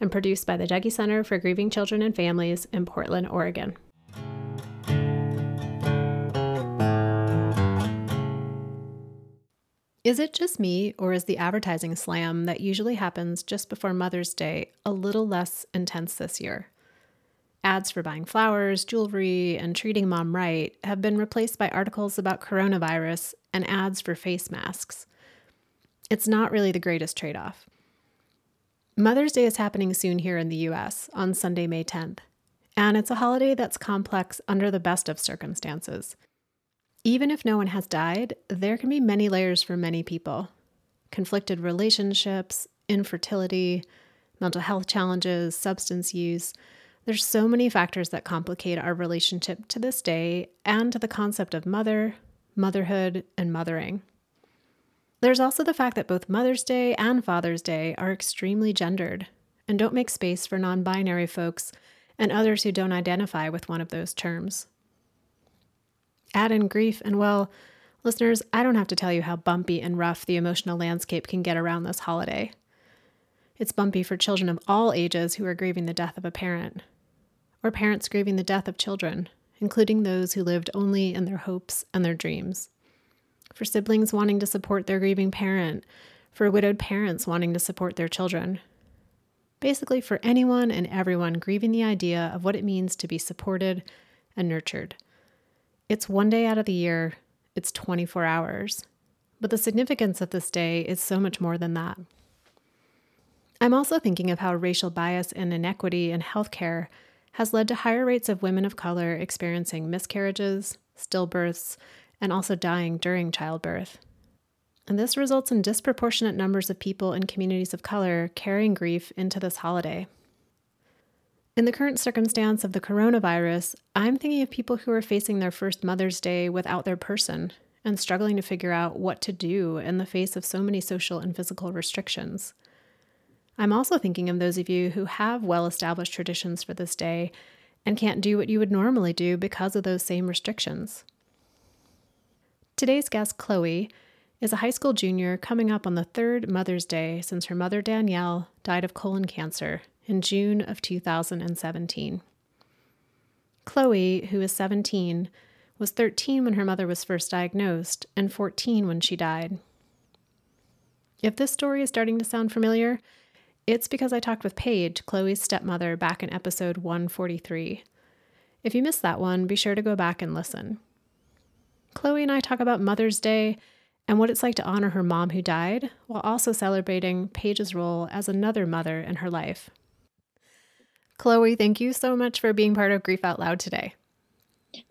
and produced by the Dougy Center for Grieving Children and Families in Portland, Oregon. Is it just me, or is the advertising slam that usually happens just before Mother's Day a little less intense this year? Ads for buying flowers, jewelry, and treating mom right have been replaced by articles about coronavirus and ads for face masks. It's not really the greatest trade off. Mother's Day is happening soon here in the US on Sunday, May 10th, and it's a holiday that's complex under the best of circumstances. Even if no one has died, there can be many layers for many people conflicted relationships, infertility, mental health challenges, substance use. There's so many factors that complicate our relationship to this day and to the concept of mother, motherhood, and mothering. There's also the fact that both Mother's Day and Father's Day are extremely gendered and don't make space for non binary folks and others who don't identify with one of those terms. Add in grief, and well, listeners, I don't have to tell you how bumpy and rough the emotional landscape can get around this holiday. It's bumpy for children of all ages who are grieving the death of a parent, or parents grieving the death of children, including those who lived only in their hopes and their dreams for siblings wanting to support their grieving parent, for widowed parents wanting to support their children. Basically, for anyone and everyone grieving the idea of what it means to be supported and nurtured. It's one day out of the year, it's 24 hours. But the significance of this day is so much more than that. I'm also thinking of how racial bias and inequity in healthcare has led to higher rates of women of color experiencing miscarriages, stillbirths, and also dying during childbirth. And this results in disproportionate numbers of people in communities of color carrying grief into this holiday. In the current circumstance of the coronavirus, I'm thinking of people who are facing their first Mother's Day without their person and struggling to figure out what to do in the face of so many social and physical restrictions. I'm also thinking of those of you who have well established traditions for this day and can't do what you would normally do because of those same restrictions. Today's guest, Chloe, is a high school junior coming up on the third Mother's Day since her mother, Danielle, died of colon cancer in June of 2017. Chloe, who is 17, was 13 when her mother was first diagnosed and 14 when she died. If this story is starting to sound familiar, it's because I talked with Paige, Chloe's stepmother, back in episode 143. If you missed that one, be sure to go back and listen. Chloe and I talk about Mother's Day and what it's like to honor her mom who died, while also celebrating Paige's role as another mother in her life. Chloe, thank you so much for being part of Grief Out Loud today.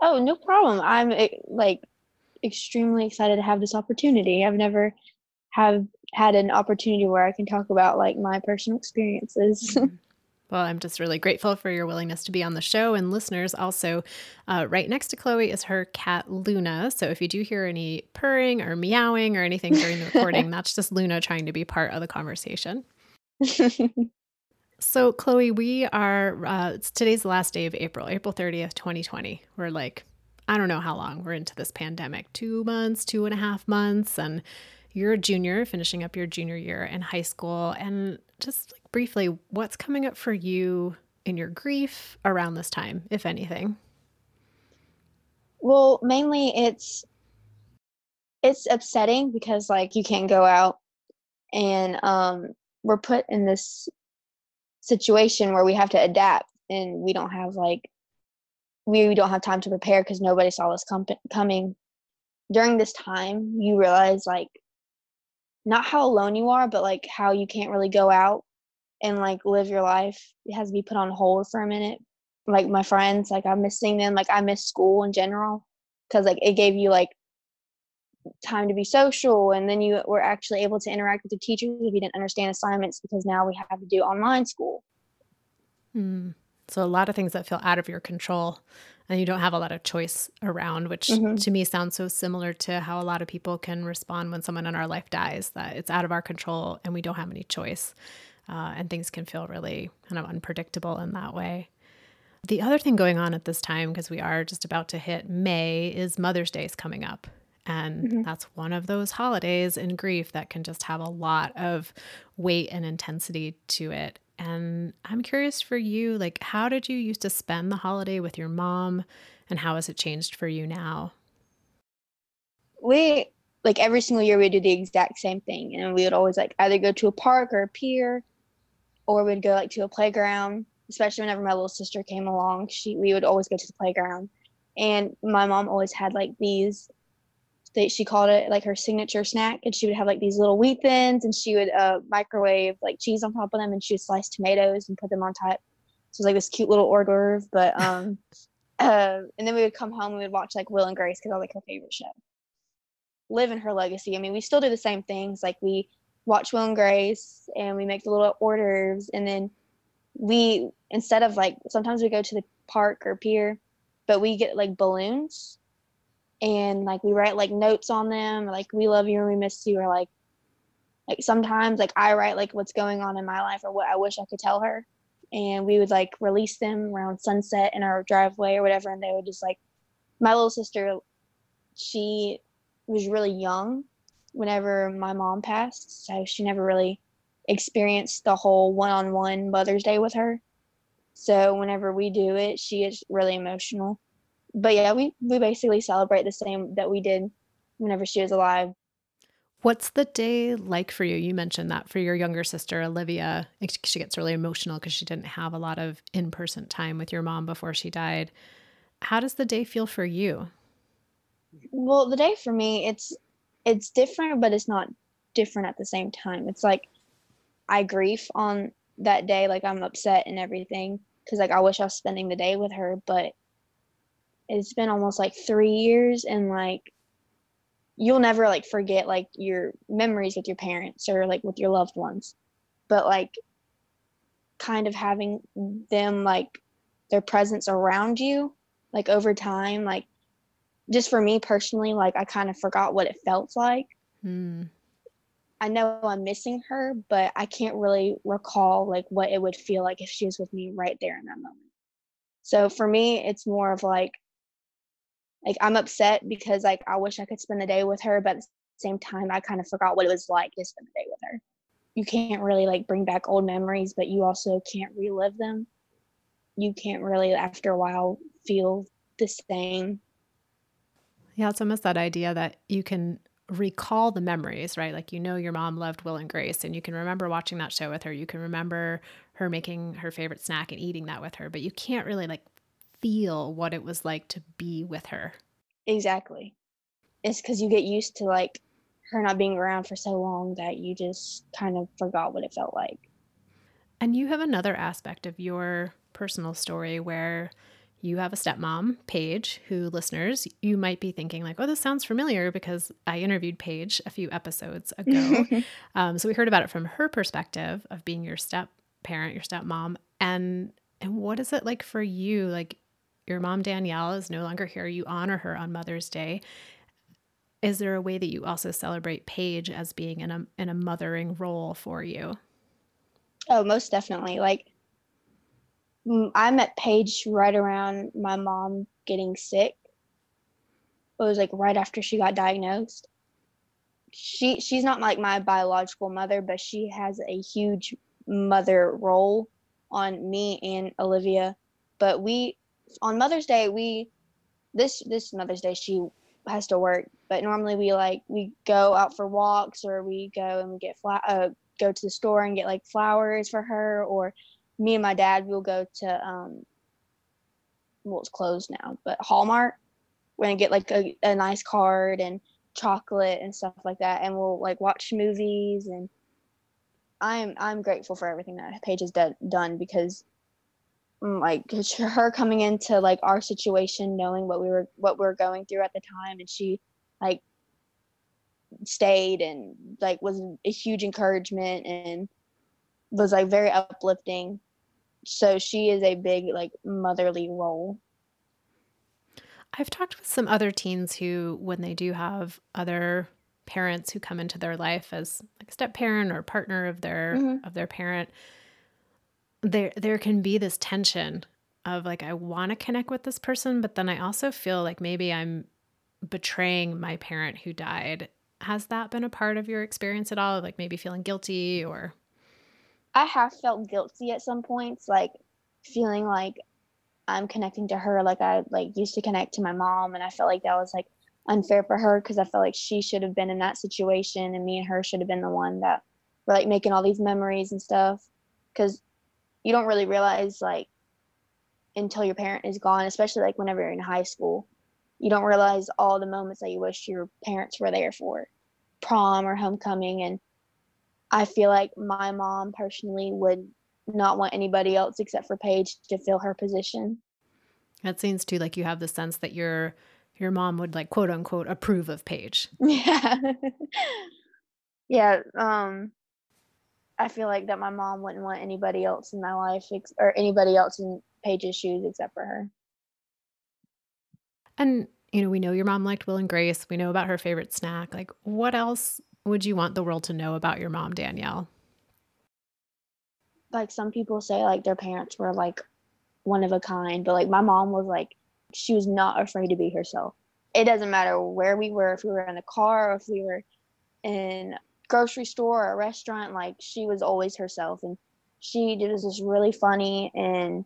Oh, no problem. I'm eh, like extremely excited to have this opportunity. I've never have had an opportunity where I can talk about like my personal experiences. Well, I'm just really grateful for your willingness to be on the show. And listeners, also, uh, right next to Chloe is her cat, Luna. So if you do hear any purring or meowing or anything during the recording, that's just Luna trying to be part of the conversation. so, Chloe, we are, uh, today's the last day of April, April 30th, 2020. We're like, I don't know how long we're into this pandemic two months, two and a half months. And you're a junior, finishing up your junior year in high school. And just like briefly, what's coming up for you in your grief around this time, if anything? Well, mainly it's it's upsetting because like you can't go out and um we're put in this situation where we have to adapt and we don't have like we don't have time to prepare because nobody saw us com- coming during this time you realize like not how alone you are, but like how you can't really go out and like live your life. It has to be put on hold for a minute. Like my friends, like I'm missing them. Like I miss school in general because like it gave you like time to be social and then you were actually able to interact with the teachers if you didn't understand assignments because now we have to do online school. Hmm. So a lot of things that feel out of your control and you don't have a lot of choice around, which mm-hmm. to me sounds so similar to how a lot of people can respond when someone in our life dies, that it's out of our control and we don't have any choice. Uh, and things can feel really kind of unpredictable in that way. The other thing going on at this time, because we are just about to hit May, is Mother's Day is coming up. And mm-hmm. that's one of those holidays in grief that can just have a lot of weight and intensity to it. And I'm curious for you, like, how did you used to spend the holiday with your mom, and how has it changed for you now? We like every single year we do the exact same thing, and we would always like either go to a park or a pier, or we'd go like to a playground. Especially whenever my little sister came along, she we would always go to the playground, and my mom always had like these they, she called it like her signature snack and she would have like these little wheat thins and she would uh, microwave like cheese on top of them and she would slice tomatoes and put them on top. So it was like this cute little hors d'oeuvre but um uh, and then we would come home and we would watch like will and grace because I like her favorite show. Live in her legacy. I mean we still do the same things like we watch will and grace and we make the little orders and then we instead of like sometimes we go to the park or pier but we get like balloons and like we write like notes on them like we love you and we miss you or like like sometimes like i write like what's going on in my life or what i wish i could tell her and we would like release them around sunset in our driveway or whatever and they would just like my little sister she was really young whenever my mom passed so she never really experienced the whole one-on-one mother's day with her so whenever we do it she is really emotional but yeah, we we basically celebrate the same that we did whenever she was alive. What's the day like for you? You mentioned that for your younger sister, Olivia, she gets really emotional because she didn't have a lot of in person time with your mom before she died. How does the day feel for you? Well, the day for me, it's it's different, but it's not different at the same time. It's like I grieve on that day, like I'm upset and everything because like I wish I was spending the day with her, but it's been almost like three years and like you'll never like forget like your memories with your parents or like with your loved ones but like kind of having them like their presence around you like over time like just for me personally like i kind of forgot what it felt like mm. i know i'm missing her but i can't really recall like what it would feel like if she was with me right there in that moment so for me it's more of like like I'm upset because like I wish I could spend the day with her, but at the same time I kind of forgot what it was like to spend the day with her. You can't really like bring back old memories, but you also can't relive them. You can't really after a while feel the same. Yeah, it's almost that idea that you can recall the memories, right? Like you know your mom loved Will and Grace and you can remember watching that show with her. You can remember her making her favorite snack and eating that with her, but you can't really like feel what it was like to be with her. Exactly. It's because you get used to like her not being around for so long that you just kind of forgot what it felt like. And you have another aspect of your personal story where you have a stepmom, Paige, who listeners, you might be thinking, like, oh, this sounds familiar because I interviewed Paige a few episodes ago. um, so we heard about it from her perspective of being your step parent, your stepmom. And and what is it like for you? Like your mom Danielle is no longer here, you honor her on Mother's Day. Is there a way that you also celebrate Paige as being in a in a mothering role for you? Oh, most definitely. Like I met Paige right around my mom getting sick. It was like right after she got diagnosed. She she's not like my biological mother, but she has a huge mother role on me and Olivia. But we on Mother's Day we this this Mother's Day she has to work, but normally we like we go out for walks or we go and we get fla- uh, go to the store and get like flowers for her or me and my dad will go to um well it's closed now, but Hallmark we're gonna get like a, a nice card and chocolate and stuff like that and we'll like watch movies and I'm I'm grateful for everything that Paige has done because Mm, like her coming into like our situation knowing what we were what we were going through at the time and she like stayed and like was a huge encouragement and was like very uplifting so she is a big like motherly role I've talked with some other teens who, when they do have other parents who come into their life as like a step parent or partner of their mm-hmm. of their parent, there there can be this tension of like I want to connect with this person, but then I also feel like maybe I'm betraying my parent who died. Has that been a part of your experience at all? Like maybe feeling guilty or I have felt guilty at some points, like feeling like I'm connecting to her like I like used to connect to my mom and I felt like that was like unfair for her because I felt like she should have been in that situation and me and her should have been the one that were like making all these memories and stuff. Because you don't really realize like until your parent is gone especially like whenever you're in high school you don't realize all the moments that you wish your parents were there for prom or homecoming and I feel like my mom personally would not want anybody else except for Paige to fill her position. That seems too like you have the sense that your your mom would like quote unquote approve of Paige. Yeah. yeah. Um I feel like that my mom wouldn't want anybody else in my life ex- or anybody else in Paige's shoes except for her. And you know, we know your mom liked Will and Grace. We know about her favorite snack. Like, what else would you want the world to know about your mom, Danielle? like some people say like their parents were like one of a kind, but like my mom was like she was not afraid to be herself. It doesn't matter where we were, if we were in the car or if we were in grocery store or a restaurant, like she was always herself and she was just really funny and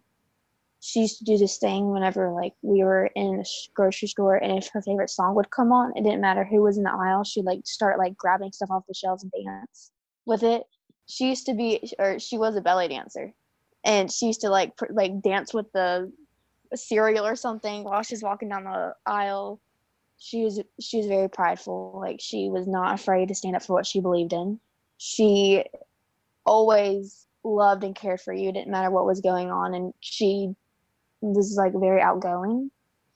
she used to do this thing whenever like we were in a grocery store and if her favorite song would come on it didn't matter who was in the aisle she'd like start like grabbing stuff off the shelves and dance with it. She used to be or she was a ballet dancer and she used to like pr- like dance with the cereal or something while she's walking down the aisle. She was she was very prideful like she was not afraid to stand up for what she believed in. She always loved and cared for you didn't matter what was going on and she was like very outgoing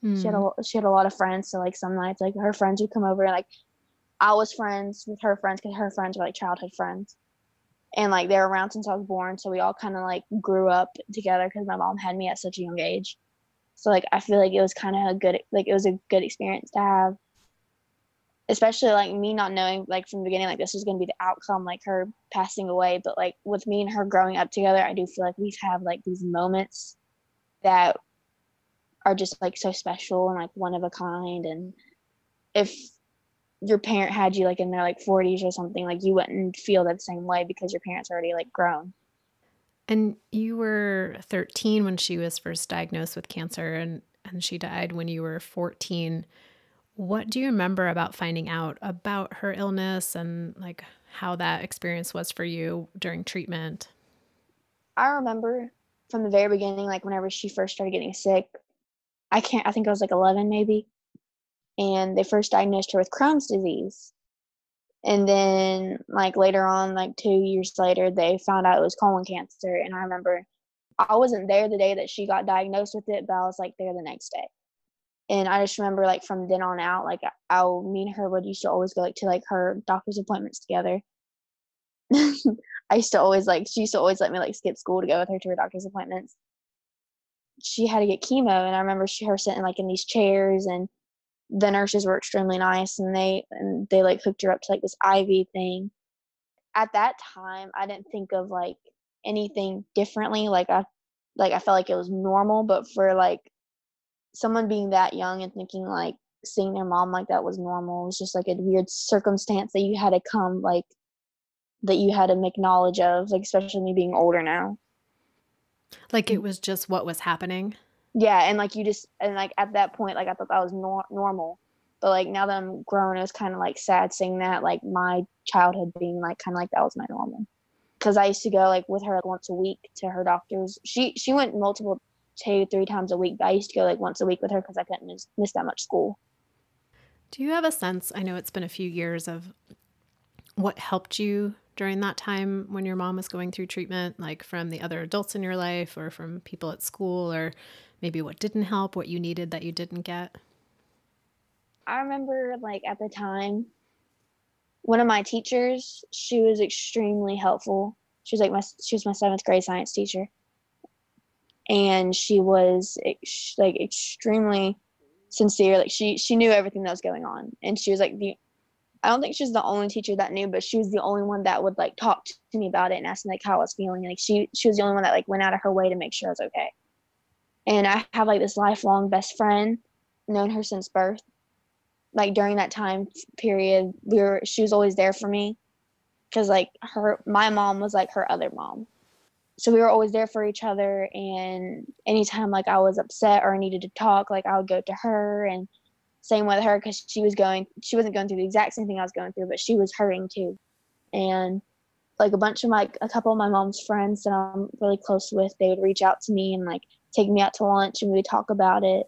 mm. she had a hmm. she had a lot of friends so like some nights like her friends would come over and like i was friends with her friends because her friends were like childhood friends and like they were around since I was born. So we all kind of like grew up together because my mom had me at such a young age. So like I feel like it was kind of a good like it was a good experience to have, especially like me not knowing like from the beginning like this was gonna be the outcome like her passing away. But like with me and her growing up together, I do feel like we've had like these moments that are just like so special and like one of a kind and if your parent had you like in their like 40s or something like you wouldn't feel that same way because your parents already like grown. And you were 13 when she was first diagnosed with cancer and and she died when you were 14 what do you remember about finding out about her illness and like how that experience was for you during treatment? I remember from the very beginning like whenever she first started getting sick i can't i think i was like 11 maybe and they first diagnosed her with Crohn's disease. And then, like later on, like two years later, they found out it was colon cancer. And I remember I wasn't there the day that she got diagnosed with it, but I was like there the next day. And I just remember, like from then on out, like I'll me and her would used to always go like to like her doctor's appointments together. I used to always like she used to always let me like skip school to go with her to her doctor's appointments. She had to get chemo, and I remember she her sitting like in these chairs and the nurses were extremely nice and they and they like hooked her up to like this IV thing. At that time, I didn't think of like anything differently. Like I like I felt like it was normal, but for like someone being that young and thinking like seeing their mom like that was normal it was just like a weird circumstance that you had to come like that you had to make knowledge of, like especially me being older now. Like it was just what was happening? Yeah and like you just and like at that point like i thought that was nor- normal. But like now that i'm grown it was kind of like sad seeing that like my childhood being like kind of like that was my normal. Because i used to go like with her like once a week to her doctors. She she went multiple two three times a week but i used to go like once a week with her because i couldn't miss, miss that much school. Do you have a sense i know it's been a few years of what helped you during that time when your mom was going through treatment like from the other adults in your life or from people at school or maybe what didn't help, what you needed that you didn't get? I remember like at the time one of my teachers, she was extremely helpful. She was like my she was my seventh grade science teacher. and she was ex- like extremely sincere. Like she she knew everything that was going on, and she was like the. I don't think she's the only teacher that knew, but she was the only one that would like talk to me about it and ask me like how I was feeling. Like she she was the only one that like went out of her way to make sure I was okay. And I have like this lifelong best friend, known her since birth. Like during that time period, we were she was always there for me, because like her my mom was like her other mom so we were always there for each other and anytime like i was upset or I needed to talk like i would go to her and same with her because she was going she wasn't going through the exact same thing i was going through but she was hurting too. And like a bunch of my a couple of my mom's friends that i'm really close with they would reach out to me and like take me out to lunch and we would talk about it.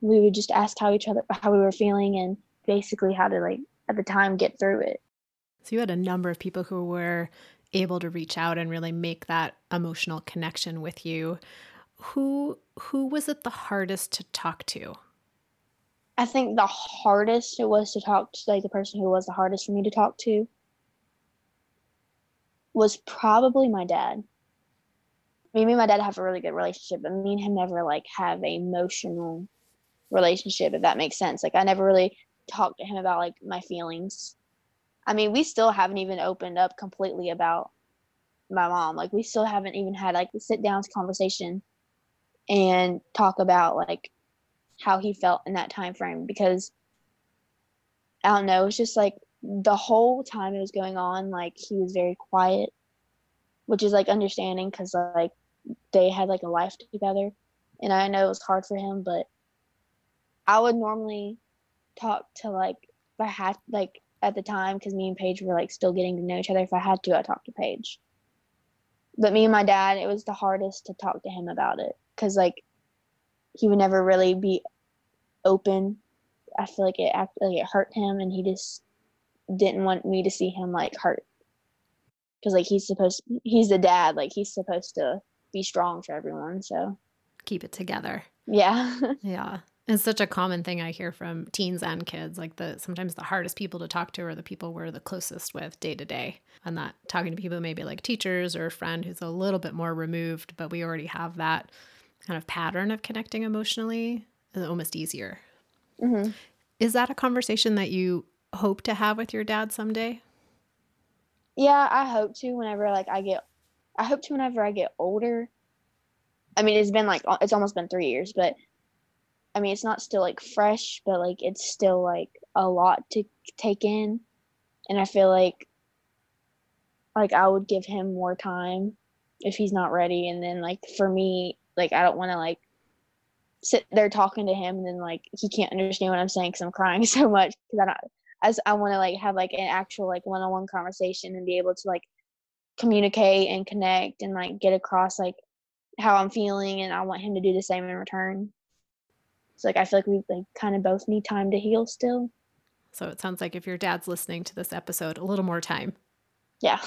We would just ask how each other how we were feeling and basically how to like at the time get through it. So you had a number of people who were able to reach out and really make that emotional connection with you. Who who was it the hardest to talk to i think the hardest it was to talk to like the person who was the hardest for me to talk to was probably my dad. Me and my dad have a really good relationship but me and him never like have an emotional relationship if that makes sense. Like i never really talked to him about like my feelings. I mean, we still haven't even opened up completely about my mom. Like, we still haven't even had like a sit down conversation and talk about like how he felt in that time frame because I don't know, it's just like the whole time it was going on, like he was very quiet, which is like understanding because like they had like a life together, and I know it was hard for him, but I would normally talk to like if I had like at the time because me and Paige were like still getting to know each other. If I had to, I talked to Paige. But me and my dad, it was the hardest to talk to him about it because like he would never really be open. I feel like it actually it hurt him, and he just didn't want me to see him like hurt because like he's supposed he's the dad like he's supposed to be strong for everyone so keep it together yeah yeah it's such a common thing I hear from teens and kids. Like the sometimes the hardest people to talk to are the people we're the closest with day to day. And that talking to people maybe like teachers or a friend who's a little bit more removed, but we already have that kind of pattern of connecting emotionally almost easier. Mm-hmm. Is that a conversation that you hope to have with your dad someday? Yeah, I hope to whenever like I get I hope to whenever I get older. I mean, it's been like it's almost been 3 years, but I mean, it's not still like fresh, but like it's still like a lot to take in. And I feel like like I would give him more time if he's not ready. And then like for me, like I don't want to like sit there talking to him and then like he can't understand what I'm saying because I'm crying so much because I don't. As I want to like have like an actual like one-on-one conversation and be able to like communicate and connect and like get across like how I'm feeling and I want him to do the same in return. So like I feel like we like kind of both need time to heal still. So it sounds like if your dad's listening to this episode, a little more time. Yeah.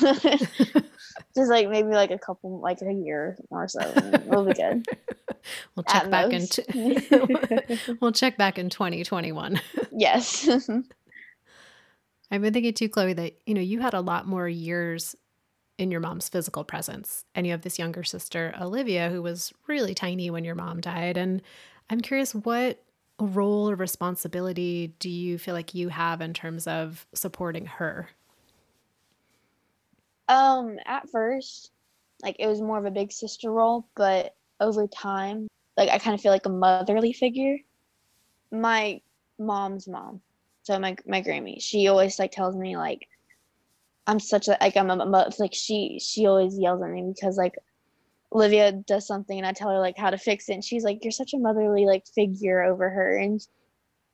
Just like maybe like a couple like a year or so. We'll be good. we'll check At back most. in we'll check back in 2021. yes. I've been thinking too, Chloe, that you know, you had a lot more years in your mom's physical presence. And you have this younger sister, Olivia, who was really tiny when your mom died. And I'm curious what role or responsibility do you feel like you have in terms of supporting her? Um, at first, like it was more of a big sister role, but over time, like I kind of feel like a motherly figure. My mom's mom, so my my Grammy, she always like tells me like I'm such a like I'm a mother like she she always yells at me because like Olivia does something and I tell her like how to fix it and she's like you're such a motherly like figure over her and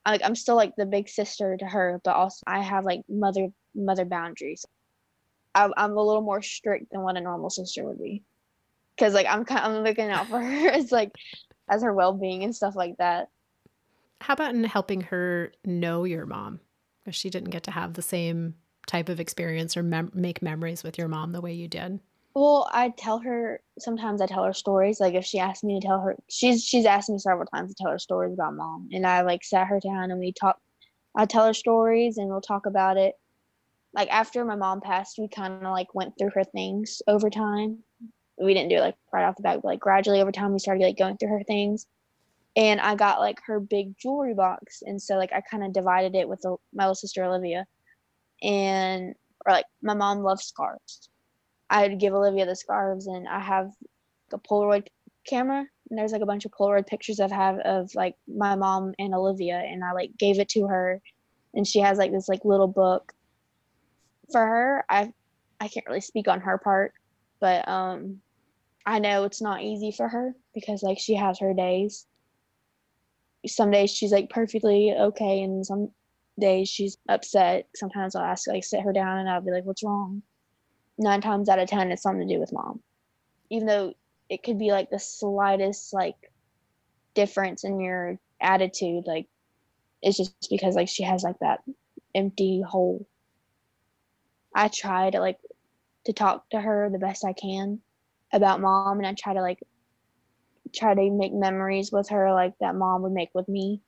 like I'm still like the big sister to her but also I have like mother mother boundaries. I'm, I'm a little more strict than what a normal sister would be because like I'm kind of, I'm looking out for her as like as her well-being and stuff like that. How about in helping her know your mom? Because she didn't get to have the same type of experience or mem- make memories with your mom the way you did. Well, I tell her sometimes I tell her stories. Like if she asks me to tell her, she's she's asked me several times to tell her stories about mom, and I like sat her down and we talk. I tell her stories and we'll talk about it. Like after my mom passed, we kind of like went through her things over time, we didn't do it like right off the bat, but like gradually over time we started like going through her things. And I got like her big jewelry box. And so like I kind of divided it with the, my little sister Olivia. And or like my mom loves scarves. I'd give Olivia the scarves and I have a Polaroid camera and there's like a bunch of Polaroid pictures I've have of like my mom and Olivia and I like gave it to her and she has like this like little book. For her, I I can't really speak on her part, but um I know it's not easy for her because like she has her days. Some days she's like perfectly okay and some days she's upset. Sometimes I'll ask like sit her down and I'll be like, What's wrong? Nine times out of ten it's something to do with mom. Even though it could be like the slightest like difference in your attitude like it's just because like she has like that empty hole i try to like to talk to her the best i can about mom and i try to like try to make memories with her like that mom would make with me.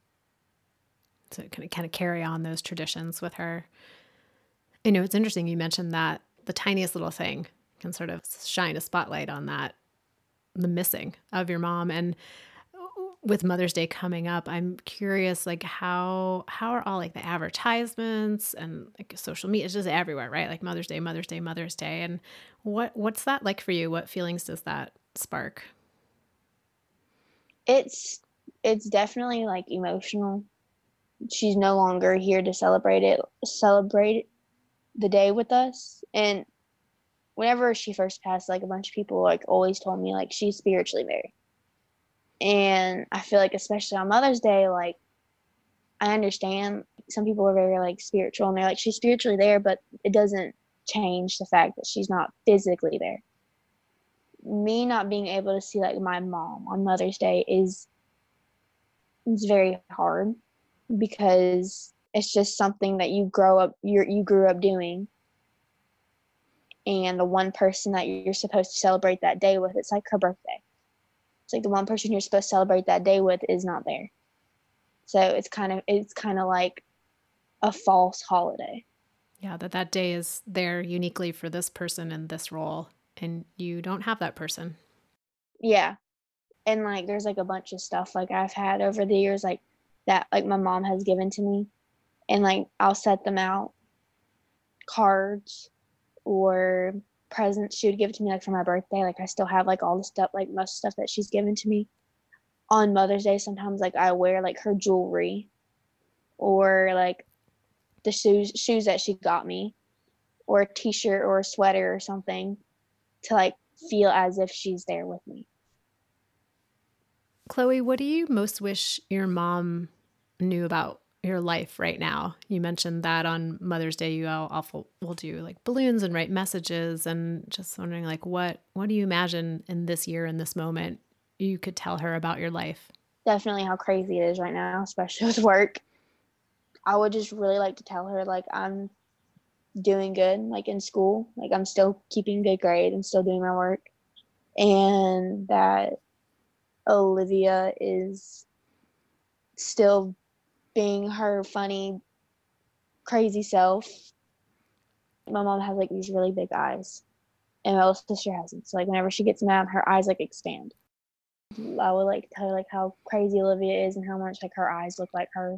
So kind of kind of carry on those traditions with her. You know it's interesting you mentioned that the tiniest little thing can sort of shine a spotlight on that the missing of your mom and with Mother's Day coming up, I'm curious like how how are all like the advertisements and like social media it's just everywhere, right? Like Mother's Day, Mother's Day, Mother's Day. And what what's that like for you? What feelings does that spark? It's it's definitely like emotional. She's no longer here to celebrate it celebrate the day with us. And whenever she first passed, like a bunch of people like always told me like she's spiritually married. And I feel like especially on Mother's Day, like I understand some people are very like spiritual and they're like she's spiritually there, but it doesn't change the fact that she's not physically there. Me not being able to see like my mom on Mother's Day is it's very hard because it's just something that you grow up you you grew up doing and the one person that you're supposed to celebrate that day with it's like her birthday it's like the one person you're supposed to celebrate that day with is not there. So it's kind of it's kind of like a false holiday. Yeah that that day is there uniquely for this person in this role and you don't have that person. Yeah. And like there's like a bunch of stuff like i've had over the years like that like my mom has given to me. And like i'll set them out cards or presents she would give to me like for my birthday. Like I still have like all the stuff, like most stuff that she's given to me. On Mother's Day, sometimes like I wear like her jewelry or like the shoes shoes that she got me or a t-shirt or a sweater or something to like feel as if she's there with me. Chloe, what do you most wish your mom knew about your life right now. You mentioned that on Mother's Day you all awful will do like balloons and write messages and just wondering like what what do you imagine in this year in this moment you could tell her about your life? Definitely how crazy it is right now, especially with work. I would just really like to tell her like I'm doing good like in school, like I'm still keeping good grades and still doing my work and that Olivia is still being her funny, crazy self. My mom has like these really big eyes, and my little sister hasn't. So like whenever she gets mad, her eyes like expand. I would like tell her like how crazy Olivia is and how much like her eyes look like her,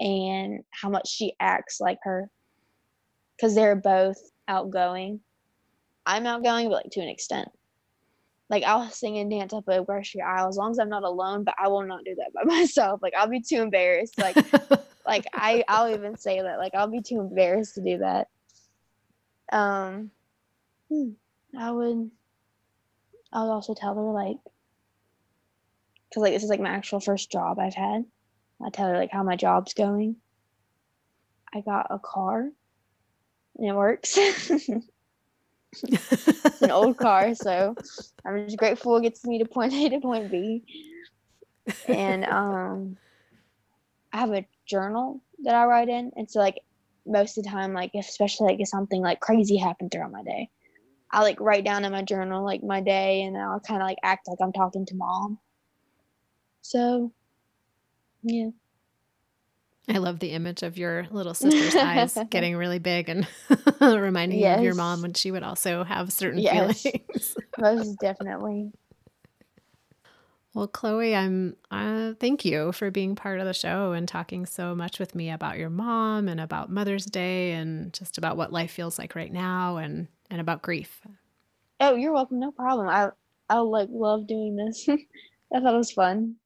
and how much she acts like her. Because they're both outgoing. I'm outgoing, but like to an extent like I'll sing and dance up a grocery aisle as long as I'm not alone, but I will not do that by myself. Like I'll be too embarrassed. Like like I I'll even say that. Like I'll be too embarrassed to do that. Um hmm, I would I would also tell her like cuz like this is like my actual first job I've had. I tell her like how my job's going. I got a car and it works. it's an old car, so I'm just grateful it gets me to point A to point B. And um, I have a journal that I write in, and so like most of the time, like especially like if something like crazy happened throughout my day, I like write down in my journal like my day, and I'll kind of like act like I'm talking to mom. So, yeah. I love the image of your little sister's eyes getting really big and reminding you of your mom when she would also have certain Yes. feelings. Most definitely. Well, Chloe, I'm uh, thank you for being part of the show and talking so much with me about your mom and about Mother's Day and just about what life feels like right now and and about grief. Oh, you're welcome. No problem. I I like love doing this. I thought it was fun.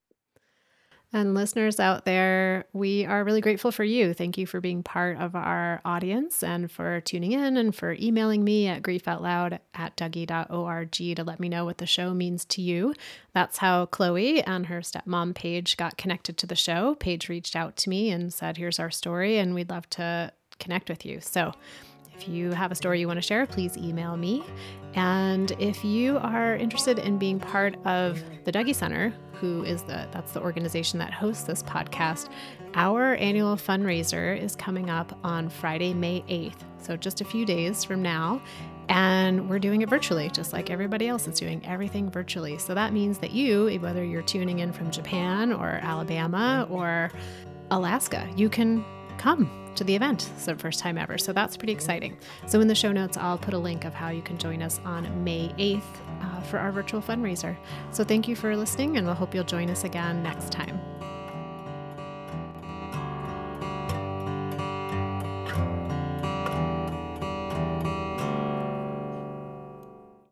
And listeners out there, we are really grateful for you. Thank you for being part of our audience and for tuning in and for emailing me at griefoutloud at dougy.org to let me know what the show means to you. That's how Chloe and her stepmom, Paige, got connected to the show. Paige reached out to me and said, Here's our story, and we'd love to connect with you. So if you have a story you want to share, please email me. And if you are interested in being part of the Dougy Center, who is the that's the organization that hosts this podcast, our annual fundraiser is coming up on Friday, May 8th. So just a few days from now. And we're doing it virtually, just like everybody else is doing everything virtually. So that means that you, whether you're tuning in from Japan or Alabama or Alaska, you can come to the event. It's the first time ever. So that's pretty exciting. So in the show notes, I'll put a link of how you can join us on May 8th uh, for our virtual fundraiser. So thank you for listening, and we'll hope you'll join us again next time.